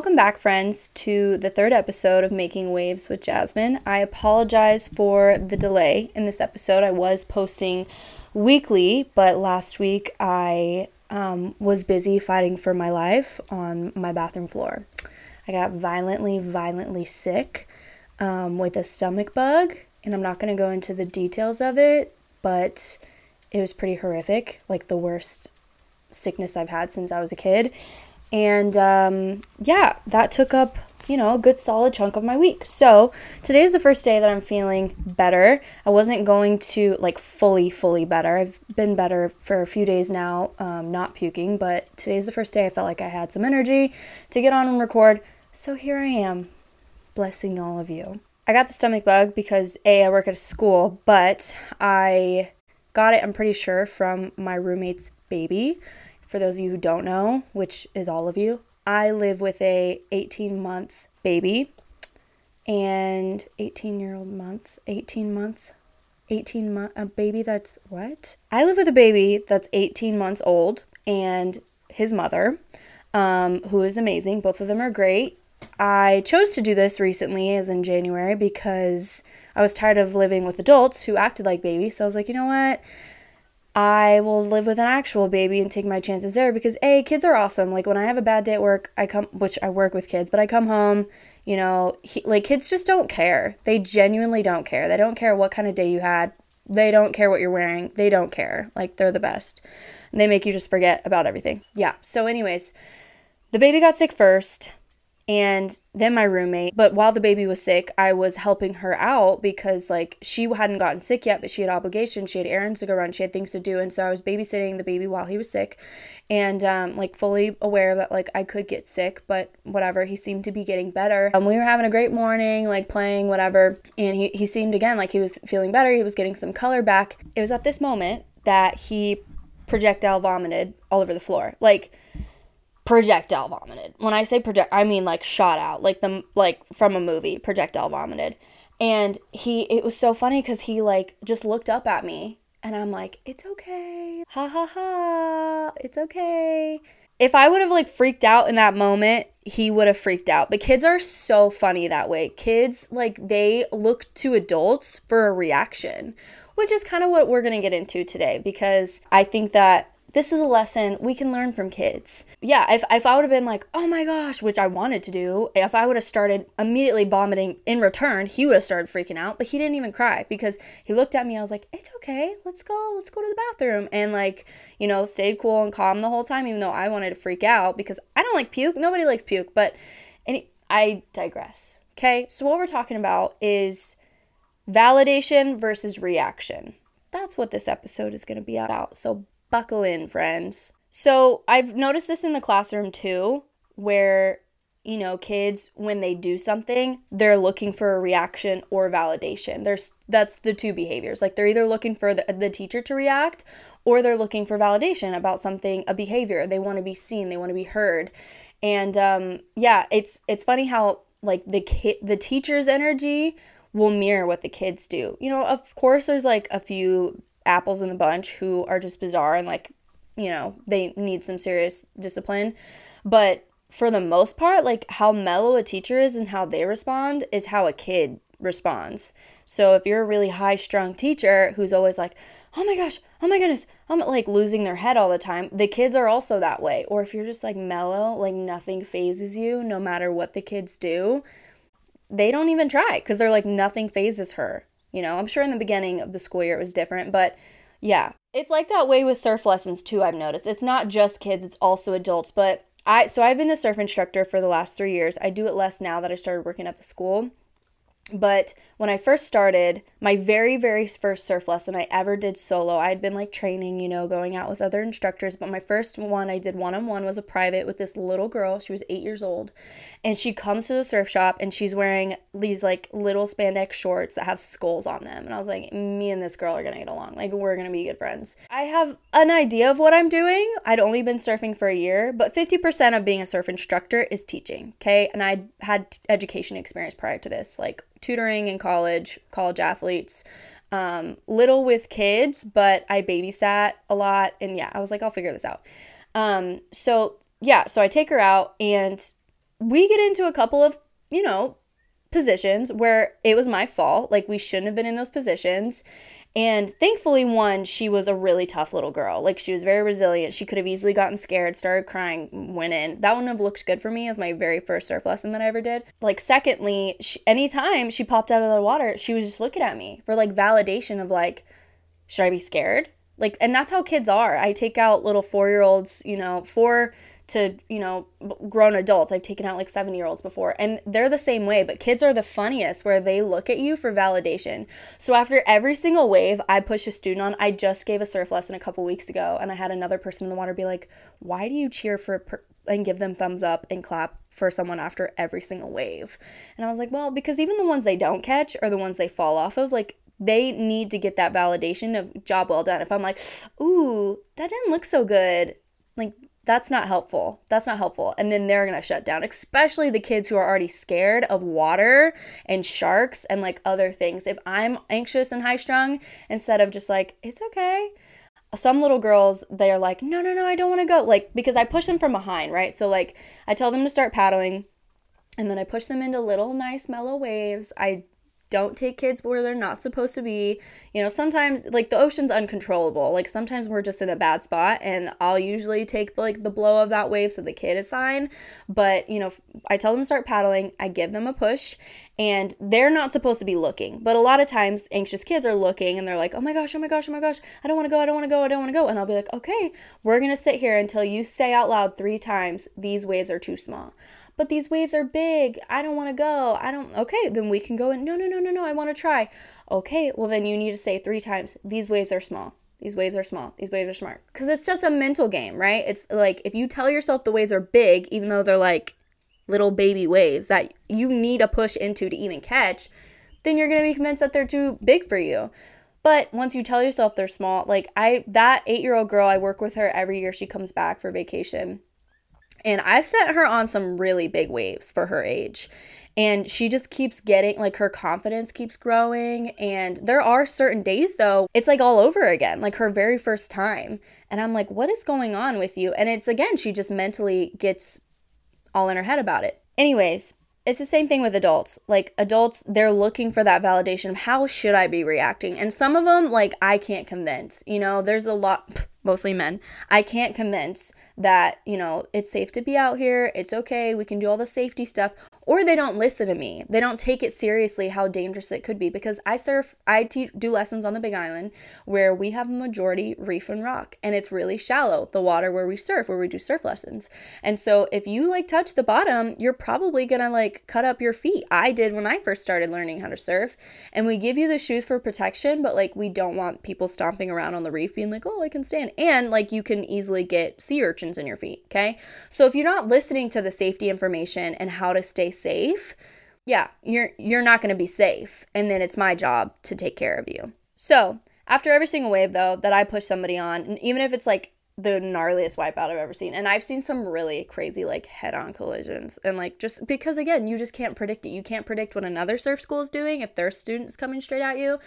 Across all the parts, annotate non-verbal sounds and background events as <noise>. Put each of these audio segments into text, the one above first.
Welcome back, friends, to the third episode of Making Waves with Jasmine. I apologize for the delay in this episode. I was posting weekly, but last week I um, was busy fighting for my life on my bathroom floor. I got violently, violently sick um, with a stomach bug, and I'm not going to go into the details of it, but it was pretty horrific like the worst sickness I've had since I was a kid and um, yeah, that took up, you know, a good solid chunk of my week. So today is the first day that I'm feeling better. I wasn't going to like fully, fully better. I've been better for a few days now, um, not puking, but today's the first day I felt like I had some energy to get on and record. So here I am, blessing all of you. I got the stomach bug because A, I work at a school, but I got it, I'm pretty sure, from my roommate's baby for those of you who don't know, which is all of you, I live with a 18 month baby and 18 year old month, 18 month, 18 month, a baby that's what? I live with a baby that's 18 months old and his mother, um, who is amazing. Both of them are great. I chose to do this recently, as in January, because I was tired of living with adults who acted like babies. So I was like, you know what? I will live with an actual baby and take my chances there because A, kids are awesome. Like when I have a bad day at work, I come, which I work with kids, but I come home, you know, he, like kids just don't care. They genuinely don't care. They don't care what kind of day you had. They don't care what you're wearing. They don't care. Like they're the best. And they make you just forget about everything. Yeah. So, anyways, the baby got sick first and then my roommate. But while the baby was sick, I was helping her out because like she hadn't gotten sick yet, but she had obligations, she had errands to go run, she had things to do, and so I was babysitting the baby while he was sick, and um, like fully aware that like I could get sick, but whatever. He seemed to be getting better. Um, we were having a great morning, like playing whatever, and he he seemed again like he was feeling better. He was getting some color back. It was at this moment that he projectile vomited all over the floor, like projectile vomited. When I say project, I mean like shot out, like the like from a movie, projectile vomited. And he, it was so funny because he like just looked up at me, and I'm like, it's okay, ha ha ha, it's okay. If I would have like freaked out in that moment, he would have freaked out. But kids are so funny that way. Kids like they look to adults for a reaction, which is kind of what we're gonna get into today because I think that this is a lesson we can learn from kids. Yeah, if, if I would have been like, oh my gosh, which I wanted to do, if I would have started immediately vomiting in return, he would have started freaking out, but he didn't even cry because he looked at me. I was like, it's okay, let's go, let's go to the bathroom. And like, you know, stayed cool and calm the whole time, even though I wanted to freak out because I don't like puke. Nobody likes puke, but any, I digress. Okay, so what we're talking about is validation versus reaction. That's what this episode is going to be about. So buckle in, friends. So I've noticed this in the classroom too, where you know, kids when they do something, they're looking for a reaction or validation. There's that's the two behaviors. Like they're either looking for the, the teacher to react or they're looking for validation about something, a behavior. They want to be seen, they want to be heard. And um yeah, it's it's funny how like the kid the teacher's energy will mirror what the kids do. You know, of course there's like a few apples in the bunch who are just bizarre and like, you know, they need some serious discipline. But for the most part, like how mellow a teacher is and how they respond is how a kid responds. So if you're a really high strung teacher who's always like, oh my gosh, oh my goodness, I'm like losing their head all the time, the kids are also that way. Or if you're just like mellow, like nothing fazes you no matter what the kids do, they don't even try because they're like, nothing fazes her. You know, I'm sure in the beginning of the school year it was different, but yeah. It's like that way with surf lessons too, I've noticed. It's not just kids, it's also adults, but I so I've been a surf instructor for the last 3 years. I do it less now that I started working at the school. But when I first started, my very, very first surf lesson I ever did solo, I had been like training, you know, going out with other instructors. But my first one I did one on one was a private with this little girl. She was eight years old. And she comes to the surf shop and she's wearing these like little spandex shorts that have skulls on them. And I was like, me and this girl are going to get along. Like, we're going to be good friends. I have an idea of what I'm doing. I'd only been surfing for a year, but 50% of being a surf instructor is teaching. Okay. And I had education experience prior to this, like tutoring in college, college athletes. Um, little with kids, but I babysat a lot. And yeah, I was like, I'll figure this out. Um, so yeah, so I take her out and we get into a couple of, you know, positions where it was my fault. Like we shouldn't have been in those positions. And thankfully, one, she was a really tough little girl. Like she was very resilient. She could have easily gotten scared, started crying, went in. That wouldn't have looked good for me as my very first surf lesson that I ever did. Like, secondly, she, anytime she popped out of the water, she was just looking at me for like validation of like, should I be scared? Like, and that's how kids are. I take out little four year olds, you know, four to you know grown adults. I've taken out like seven year olds before and they're the same way but kids are the funniest where they look at you for validation. So after every single wave i push a student on. I just gave a surf lesson a couple weeks ago and i had another person in the water be like why do you cheer for per- and give them thumbs up and clap for someone after every single wave? And i was like well because even the ones they don't catch are the ones they fall off of like they need to get that validation of job well done. If I'm like, ooh, that didn't look so good, like that's not helpful. That's not helpful. And then they're going to shut down, especially the kids who are already scared of water and sharks and like other things. If I'm anxious and high strung, instead of just like, it's okay. Some little girls, they're like, no, no, no, I don't want to go. Like, because I push them from behind, right? So, like, I tell them to start paddling and then I push them into little nice mellow waves. I don't take kids where they're not supposed to be. You know, sometimes like the ocean's uncontrollable. Like sometimes we're just in a bad spot and I'll usually take like the blow of that wave so the kid is fine. But, you know, I tell them to start paddling, I give them a push and they're not supposed to be looking. But a lot of times anxious kids are looking and they're like, "Oh my gosh, oh my gosh, oh my gosh. I don't want to go. I don't want to go. I don't want to go." And I'll be like, "Okay, we're going to sit here until you say out loud 3 times these waves are too small." But these waves are big. I don't want to go. I don't. Okay, then we can go and no, no, no, no, no. I want to try. Okay, well, then you need to say three times these waves are small. These waves are small. These waves are smart. Because it's just a mental game, right? It's like if you tell yourself the waves are big, even though they're like little baby waves that you need a push into to even catch, then you're going to be convinced that they're too big for you. But once you tell yourself they're small, like I, that eight year old girl, I work with her every year she comes back for vacation. And I've sent her on some really big waves for her age. And she just keeps getting, like, her confidence keeps growing. And there are certain days, though, it's like all over again, like her very first time. And I'm like, what is going on with you? And it's again, she just mentally gets all in her head about it. Anyways, it's the same thing with adults. Like adults, they're looking for that validation of how should I be reacting? And some of them, like, I can't convince. You know, there's a lot, <laughs> mostly men, I can't convince that, you know, it's safe to be out here, it's okay, we can do all the safety stuff, or they don't listen to me. They don't take it seriously how dangerous it could be because I surf, I do lessons on the Big Island where we have a majority reef and rock and it's really shallow, the water where we surf, where we do surf lessons. And so if you like touch the bottom, you're probably gonna like cut up your feet. I did when I first started learning how to surf. And we give you the shoes for protection, but like we don't want people stomping around on the reef being like, oh, I can stand. And like you can easily get sea urchins in your feet, okay? So if you're not listening to the safety information and how to stay safe, yeah, you're you're not going to be safe. And then it's my job to take care of you. So, after every single wave though that I push somebody on, and even if it's like the gnarliest wipeout I've ever seen. And I've seen some really crazy like head-on collisions and like just because again, you just can't predict it. You can't predict what another surf school is doing if their students coming straight at you.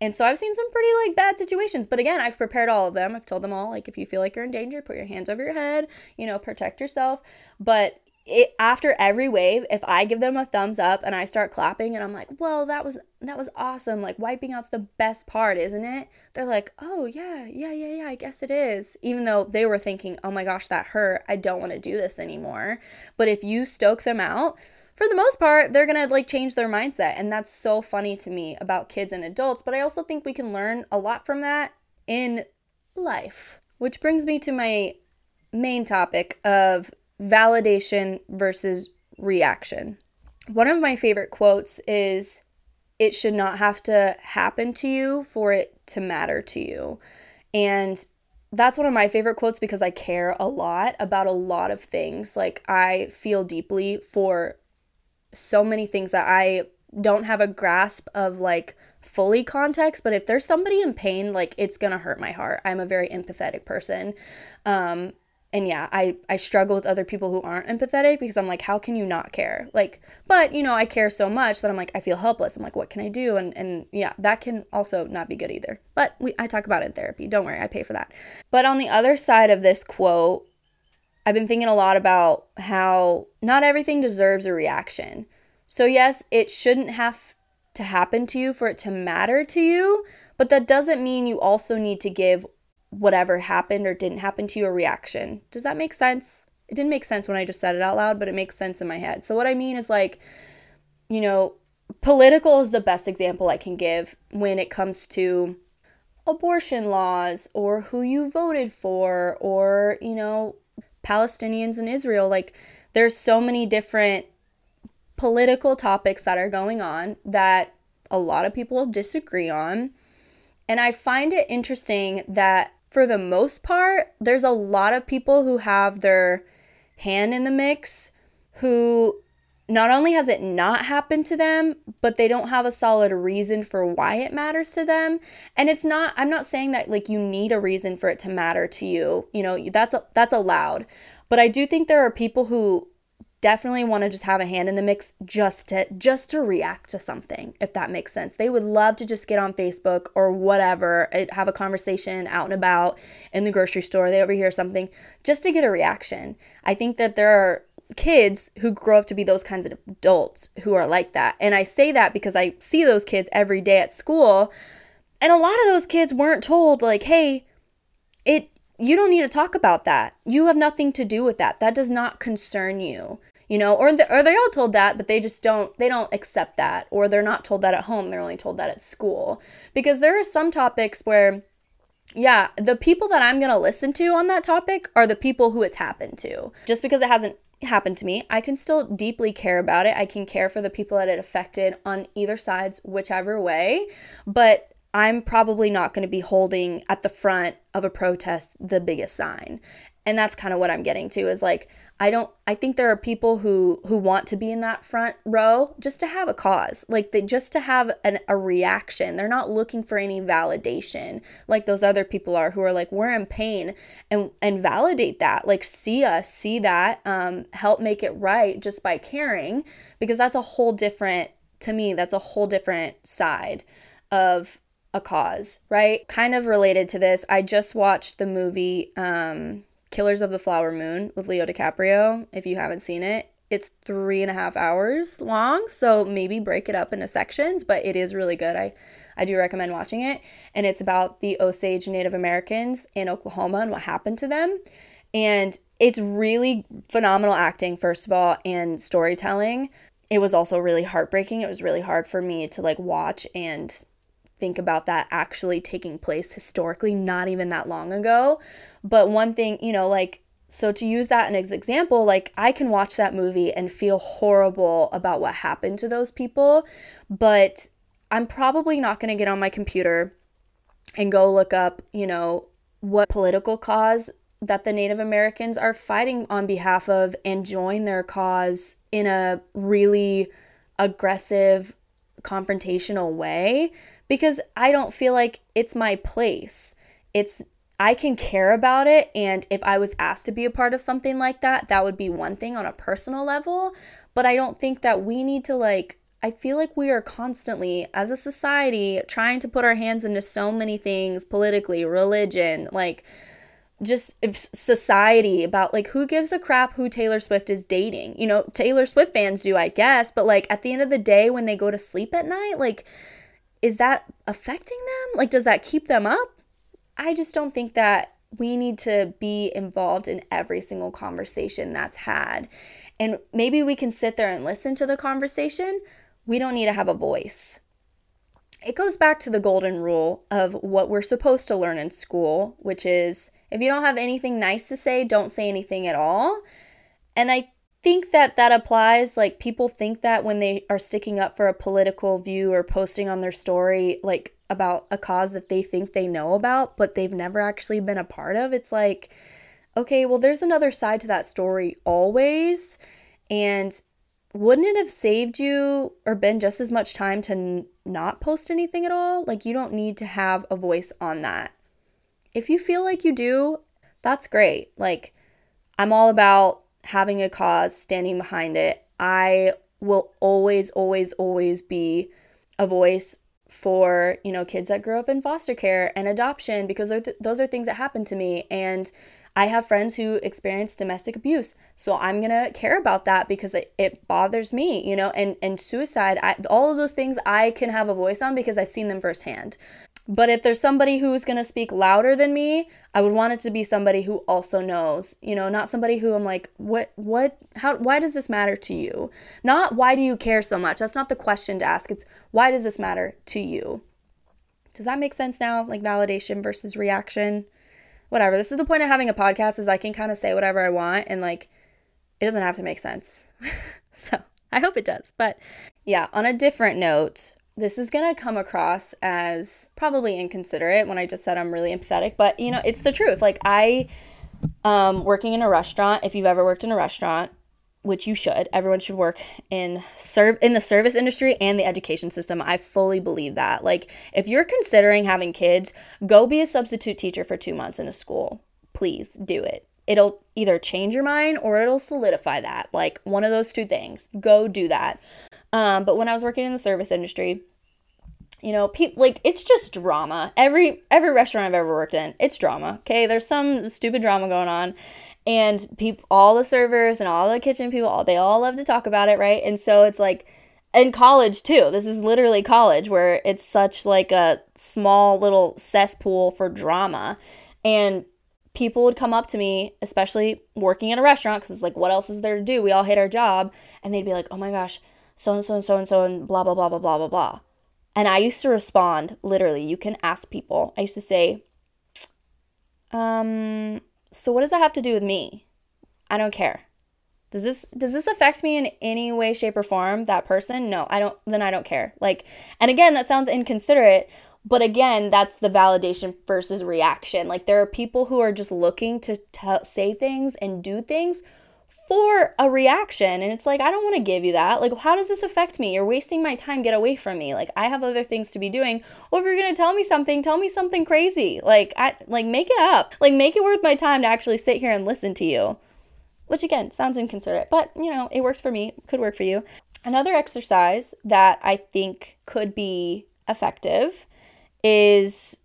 And so I've seen some pretty like bad situations. But again, I've prepared all of them. I've told them all like if you feel like you're in danger, put your hands over your head, you know, protect yourself. But it after every wave if i give them a thumbs up and i start clapping and i'm like well that was that was awesome like wiping out's the best part isn't it? They're like oh yeah yeah yeah yeah i guess it is even though they were thinking oh my gosh that hurt i don't want to do this anymore. But if you stoke them out for the most part they're gonna like change their mindset and that's so funny to me about kids and adults but i also think we can learn a lot from that in life. Which brings me to my main topic of validation versus reaction. One of my favorite quotes is it should not have to happen to you for it to matter to you. And that's one of my favorite quotes because I care a lot about a lot of things. Like, I feel deeply for so many things that I don't have a grasp of, like, fully context. But if there's somebody in pain, like, it's gonna hurt my heart. I'm a very empathetic person. Um, and yeah i i struggle with other people who aren't empathetic because i'm like how can you not care? Like but you know i care so much that i'm like i feel helpless. I'm like what can i do? And and yeah that can also not be good either. But we i talk about it in therapy. Don't worry i pay for that. But on the other side of this quote I've been thinking a lot about how not everything deserves a reaction. So, yes, it shouldn't have to happen to you for it to matter to you, but that doesn't mean you also need to give whatever happened or didn't happen to you a reaction. Does that make sense? It didn't make sense when I just said it out loud, but it makes sense in my head. So, what I mean is like, you know, political is the best example I can give when it comes to abortion laws or who you voted for or, you know, Palestinians and Israel. Like, there's so many different political topics that are going on that a lot of people disagree on. And I find it interesting that for the most part, there's a lot of people who have their hand in the mix who not only has it not happened to them, but they don't have a solid reason for why it matters to them. And it's not I'm not saying that like you need a reason for it to matter to you. You know, that's that's allowed. But I do think there are people who definitely want to just have a hand in the mix just to just to react to something if that makes sense. They would love to just get on facebook or whatever eh, have a conversation out and about in the grocery store. They overhear something just to get a reaction. I think that there are kids who grow up to be those kinds of adults who are like that. And i say that because i see those kids every day at school and a lot of those kids weren't told like hey it you don't need to talk about that. You have nothing to do with that. That does not concern you you know or, the, or they're all told that but they just don't they don't accept that or they're not told that at home they're only told that at school. Because there are some topics where yeah the people that i'm going to listen to on that topic are the people who it's happened to. Just because it hasn't happened to me i can still deeply care about it. I can care for the people that it affected on either sides whichever way. But I'm probably not going to be holding at the front of a protest the biggest sign. And that's kind of what I'm getting to is like I don't I think there are people who who want to be in that front row just to have a cause. Like they just to have an, a reaction. They're not looking for any validation like those other people are who are like we're in pain and and validate that. Like see us, see that, um help make it right just by caring because that's a whole different to me that's a whole different side of a cause, right? Kind of related to this, I just watched the movie um Killers of the Flower Moon with Leo DiCaprio. If you haven't seen it, it's three and a half hours long, so maybe break it up into sections, but it is really good. I I do recommend watching it. And it's about the Osage Native Americans in Oklahoma and what happened to them. And it's really phenomenal acting, first of all, and storytelling. It was also really heartbreaking. It was really hard for me to like watch and think about that actually taking place historically, not even that long ago. But one thing, you know, like, so to use that as an example, like, I can watch that movie and feel horrible about what happened to those people, but I'm probably not going to get on my computer and go look up, you know, what political cause that the Native Americans are fighting on behalf of and join their cause in a really aggressive, confrontational way because I don't feel like it's my place. It's I can care about it and if I was asked to be a part of something like that, that would be one thing on a personal level, but I don't think that we need to like I feel like we are constantly, as a society, trying to put our hands into so many things politically, religion, like just society about like who gives a crap who Taylor Swift is dating. You know, Taylor Swift fans do, I guess, but like at the end of the day, when they go to sleep at night, like is that affecting them? Like, does that keep them up? I just don't think that we need to be involved in every single conversation that's had. And maybe we can sit there and listen to the conversation. We don't need to have a voice. It goes back to the golden rule of what we're supposed to learn in school, which is if you don't have anything nice to say, don't say anything at all. And I think that that applies like people think that when they are sticking up for a political view or posting on their story like about a cause that they think they know about but they've never actually been a part of it's like okay well there's another side to that story always. And wouldn't it have saved you or been just as much time to n- not post anything at all? Like you don't need to have a voice on that. If you feel like you do that's great. Like i'm all about having a cause, standing behind it. I will always, always, always be a voice for you know kids that grow up in foster care and adoption because those are things that happen to me and I have friends who experience domestic abuse. So I'm to care about that because it, it, bothers me, you know, and, and suicide, I, all of those things I can have a voice on because I've seen them firsthand. But if there's somebody who's going to speak louder than me, I would want it to be somebody who also knows, you know, not somebody who I'm like, what, what, how, why does this matter to you? Not why do you care so much? That's not the question to ask. It's why does this matter to you? Does that make sense now? Like validation versus reaction? Whatever. This is the point of having a podcast is I can kind of say whatever I want and like it doesn't have to make sense. <laughs> so I hope it does. But yeah, on a different note, this is going to come across as probably inconsiderate when I just said I'm really empathetic, but you know, it's the truth. Like I um working in a restaurant, if you've ever worked in a restaurant, which you should, everyone should work in serve in the service industry and the education system. I fully believe that. Like if you're considering having kids, go be a substitute teacher for 2 months in a school. Please do it. It'll either change your mind or it'll solidify that. Like one of those two things. Go do that. Um, but when I was working in the service industry, you know, people like it's just drama. Every every restaurant I've ever worked in, it's drama. Okay, there's some stupid drama going on, and people, all the servers and all the kitchen people, all they all love to talk about it, right? And so it's like in college too. This is literally college where it's such like a small little cesspool for drama, and people would come up to me, especially working in a restaurant, because it's like, what else is there to do? We all hate our job, and they'd be like, oh my gosh so and so and so and so and blah blah blah blah blah blah blah. And I used to respond literally, you can ask people. I used to say, um, so what does that have to do with me? I don't care. Does this does this affect me in any way, shape, or form? That person? No, I don't then I don't care. Like and again, that sounds inconsiderate, but again, that's the validation versus reaction. Like there are people who are just looking to t- say things and do things for a reaction. And it's like, I don't want to give you that. Like, how does this affect me? You're wasting my time. Get away from me. Like, I have other things to be doing. Or if you're going to tell me something, tell me something crazy. Like, I like make it up. Like, make it worth my time to actually sit here and listen to you. Which again, sounds inconsiderate, but you know, it works for me. Could work for you. Another exercise that I think could be effective is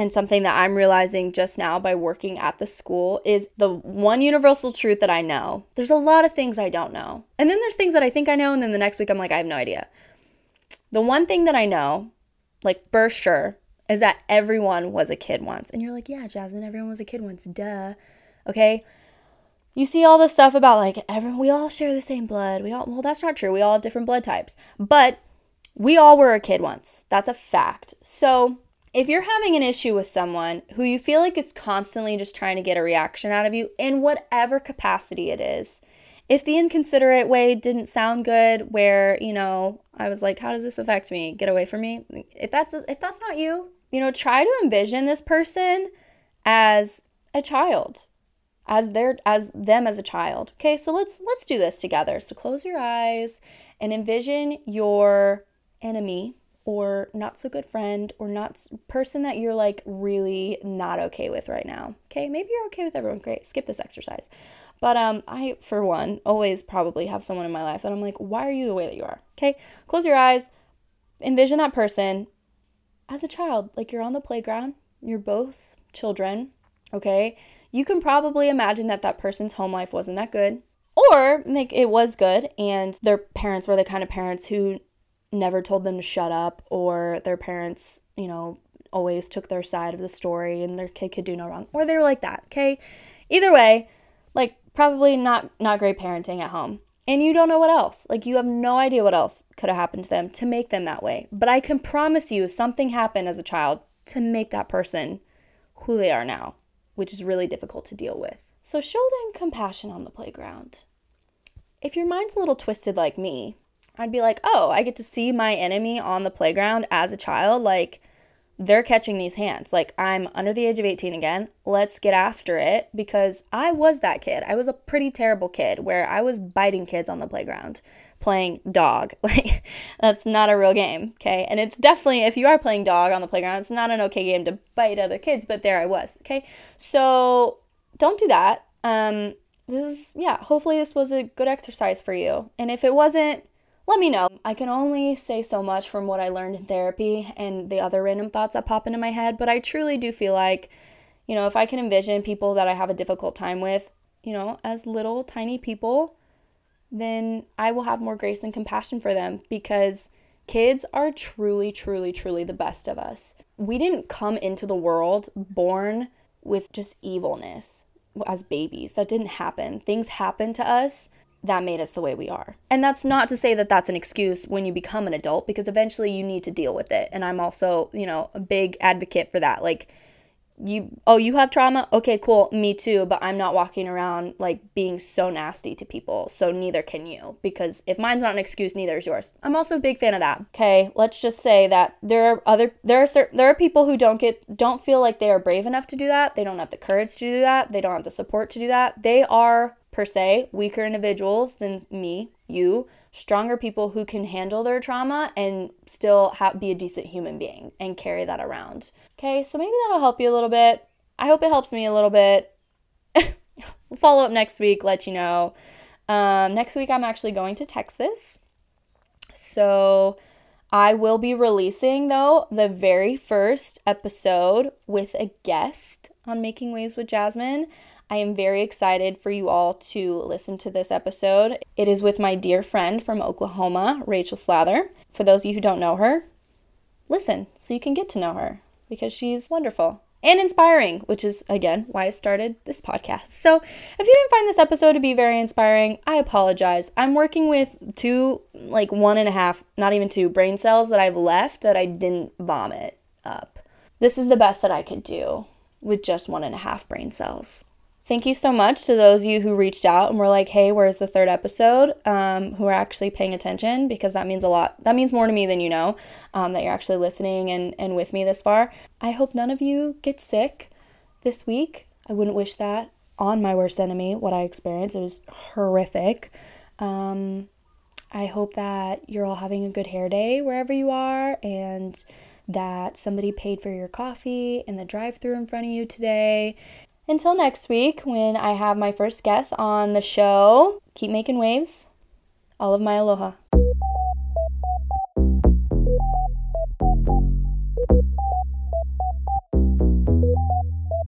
and something that I'm realizing just now by working at the school is the one universal truth that I know. There's a lot of things I don't know. And then there's things that I think I know, and then the next week I'm like, I have no idea. The one thing that I know, like for sure, is that everyone was a kid once. And you're like, yeah, Jasmine, everyone was a kid once. Duh. Okay. You see all this stuff about like everyone, we all share the same blood. We all, well, that's not true. We all have different blood types. But we all were a kid once. That's a fact. So, if you're having an issue with someone who you feel like is constantly just trying to get a reaction out of you in whatever capacity it is, if the inconsiderate way didn't sound good where, you know, I was like, how does this affect me? Get away from me. If that's if that's not you, you know, try to envision this person as a child. As their as them as a child. Okay? So let's let's do this together. So close your eyes and envision your enemy or not so good friend or not person that you're like really not okay with right now. Okay, maybe you're okay with everyone. Great, skip this exercise. But um, I, for one, always probably have someone in my life that I'm like, why are you the way that you are? Okay, close your eyes, envision that person as a child, like you're on the playground, you're both children, okay? You can probably imagine that that person's home life wasn't that good, or like it was good, and their parents were the kind of parents who never told them to shut up or their parents, you know, always took their side of the story and their kid could do no wrong or they were like that, okay? Either way, like probably not not great parenting at home. And you don't know what else. Like you have no idea what else could have happened to them to make them that way. But I can promise you something happened as a child to make that person who they are now, which is really difficult to deal with. So show them compassion on the playground. If your mind's a little twisted like me, I'd be like, oh, I get to see my enemy on the playground as a child. Like, they're catching these hands. Like, I'm under the age of 18 again. Let's get after it because I was that kid. I was a pretty terrible kid where I was biting kids on the playground playing dog. <laughs> Like, that's not a real game. Okay. And it's definitely, if you are playing dog on the playground, it's not an okay game to bite other kids, but there I was. Okay. So don't do that. Um, this is, yeah, hopefully this was a good exercise for you. And if it wasn't, let me know. I can only say so much from what I learned in therapy and the other random thoughts that pop into my head, but I truly do feel like, You know, if I can envision people that I have a difficult time with, you know, as little tiny people, then I will have more grace and compassion for them because kids are truly, truly, truly the best of us. We didn't come into the world born with just evilness as babies. That didn't happen. Things happen to us that made us the way we are. And that's not to say that that's an excuse when you become an adult because eventually you need to deal with it. And I'm also, you know, a big advocate for that. Like you oh, you have trauma? Okay, cool. Me too, but I'm not walking around like being so nasty to people. So neither can you because if mine's not an excuse, neither is yours. I'm also a big fan of that. Okay, let's just say that there are other there are certain there are people who don't get don't feel like they are brave enough to do that. They don't have the courage to do that. They don't have the support to do that. They are per se, weaker individuals than me, you, stronger people who can handle their trauma and still have, be a decent human being and carry that around. Okay, so maybe that'll help you a little bit. I hope it helps me a little bit. <laughs> we'll follow up next week, let you know. Um, next week, I'm actually going to Texas. So I will be releasing, though, the very first episode with a guest on Making Waves with Jasmine. I am very excited for you all to listen to this episode. It is with my dear friend from Oklahoma, Rachel Slather. For those of you who don't know her, listen so you can get to know her because she's wonderful and inspiring, which is again why I started this podcast. So, if you didn't find this episode to be very inspiring, I apologize. I'm working with two, like one and a half, not even two brain cells that I've left that I didn't vomit up. This is the best that I could do with just one and a half brain cells. Thank you so much to those of you who reached out and were like, hey, where's the third episode? Um, who are actually paying attention because that means a lot. That means more to me than you know um, that you're actually listening and, and with me this far. I hope none of you get sick this week. I wouldn't wish that on my worst enemy, what I experienced. It was horrific. Um, I hope that you're all having a good hair day wherever you are and that somebody paid for your coffee in the drive through in front of you today until next week, when I have my first guest on the show, keep making waves. All of my aloha.